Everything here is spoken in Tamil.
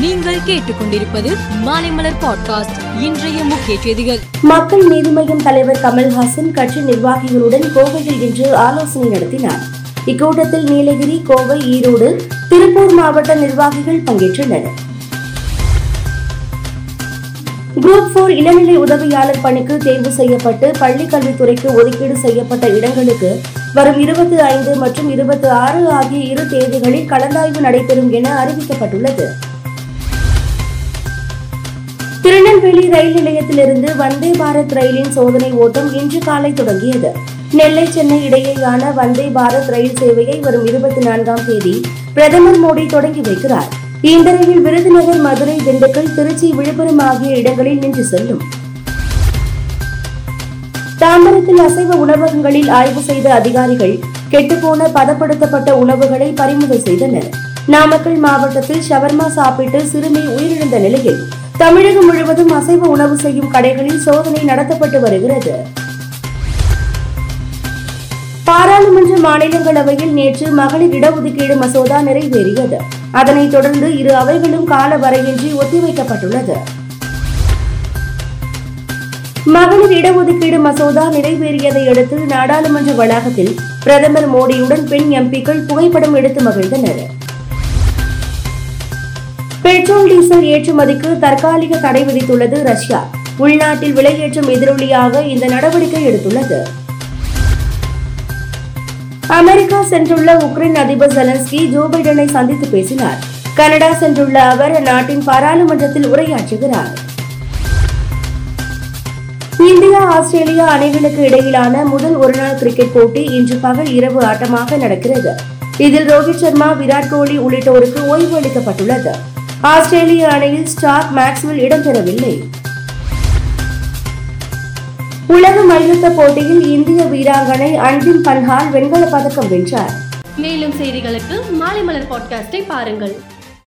நீங்கள் கேட்டுக்கொண்டிருப்பது மாலைமலர் பாட்காஸ்ட் இன்றைய முக்கிய செய்திகள். மக்கள் நீதி மய்யம் தலைவர் கமல்ஹாசன் கட்சி நிர்வாகிகளுடன் கோவையில் இன்று ஆலோசனை நடத்தினார். இக்கூட்டத்தில் நீலகிரி கோவை ஈரோடு திருப்பூர் மாவட்ட நிர்வாகிகள் பங்கேற்றனர். குரூப் போர் இளநிலை உதவியாளர் பணிக்கு தேர்வு செய்யப்பட்டு பள்ளிக் கல்வித்துறைக்கு ஒதுக்கீடு செய்யப்பட்ட இடங்களுக்கு வரும் இருபத்தி ஐந்து மற்றும் இருபத்தி ஆறு ஆகிய இரு தேதிகளில் கலந்தாய்வு நடைபெறும் என அறிவிக்கப்பட்டுள்ளது. திருநெல்வேலி ரயில் நிலையத்திலிருந்து வந்தே பாரத் ரயிலின் சோதனை ஓட்டம் இன்று காலை தொடங்கியது. நெல்லை சென்னை இடையேயான வந்தே பாரத் ரயில் சேவையை வரும் இருபத்தி நான்காம் தேதி பிரதமர் மோடி தொடங்கி வைக்கிறார். இந்த ரயில் விருதுநகர் மதுரை திண்டுக்கல் திருச்சி விழுப்புரம் ஆகிய இடங்களில் நின்று செல்லும். தாம்பரத்தில் அசைவ உணவகங்களில் ஆய்வு செய்த அதிகாரிகள் கெட்டுப்போன பதப்படுத்தப்பட்ட உணவுகளை பறிமுதல் செய்தனர். நாமக்கல் மாவட்டத்தில் ஷவர்மா சாப்பிட்டு சிறுமி உயிரிழந்த நிலையில் தமிழகம் முழுவதும் அசைவ உணவு செய்யும் கடைகளில் சோதனை நடத்தப்பட்டு வருகிறது. பாராளுமன்ற மாநிலங்களவையில் நேற்று மகளிர் இடஒதுக்கீடு மசோதா நிறைவேறியது. அதனைத் தொடர்ந்து இரு அவைகளும் கால வரையின்றி ஒத்திவைக்கப்பட்டுள்ளது. மகளிர் இடஒதுக்கீடு மசோதா நிறைவேறியதை அடுத்து நாடாளுமன்ற வளாகத்தில் பிரதமர் மோடியுடன் பெண் எம்பிக்கள் புகைப்படம் எடுத்து மகிழ்ந்தனர். பெட்ரோல் டீசல் ஏற்றுமதிக்கு தற்காலிக தடை விதித்துள்ளது ரஷ்யா. உள்நாட்டில் விலையேற்றம் எதிரொலியாக இந்த நடவடிக்கை எடுத்துள்ளது. அமெரிக்கா சென்றுள்ள உக்ரைன் அதிபர் செலன்ஸ்கி ஜோ பைடனை சந்தித்து பேசினார். கனடா சென்றுள்ள அவர் நாட்டின் பாராளுமன்றத்தில் உரையாற்றுகிறார். இந்தியா ஆஸ்திரேலியா அணிகளுக்கு இடையிலான முதல் ஒருநாள் கிரிக்கெட் போட்டி இன்று பகல் இரவு ஆட்டமாக நடக்கிறது. இதில் ரோஹித் சர்மா விராட் கோலி உள்ளிட்டோருக்கு ஓய்வு அளிக்கப்பட்டுள்ளது. ஆஸ்திரேலிய அணியில் ஸ்டார் மேக்ஸ்வெல் இடம்பெறவில்லை. உலக மல்யுத்த போட்டியில் இந்திய வீராங்கனை அன்பின் பன்ஹால் வெண்கலப் பதக்கம் வென்றார். மேலும் செய்திகளுக்கு மாலை மலர் பாட்காஸ்டை பாருங்கள்.